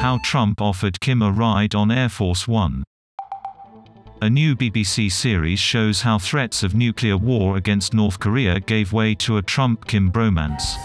How Trump offered Kim a ride on Air Force One. A new BBC series shows how threats of nuclear war against North Korea gave way to a Trump-Kim bromance.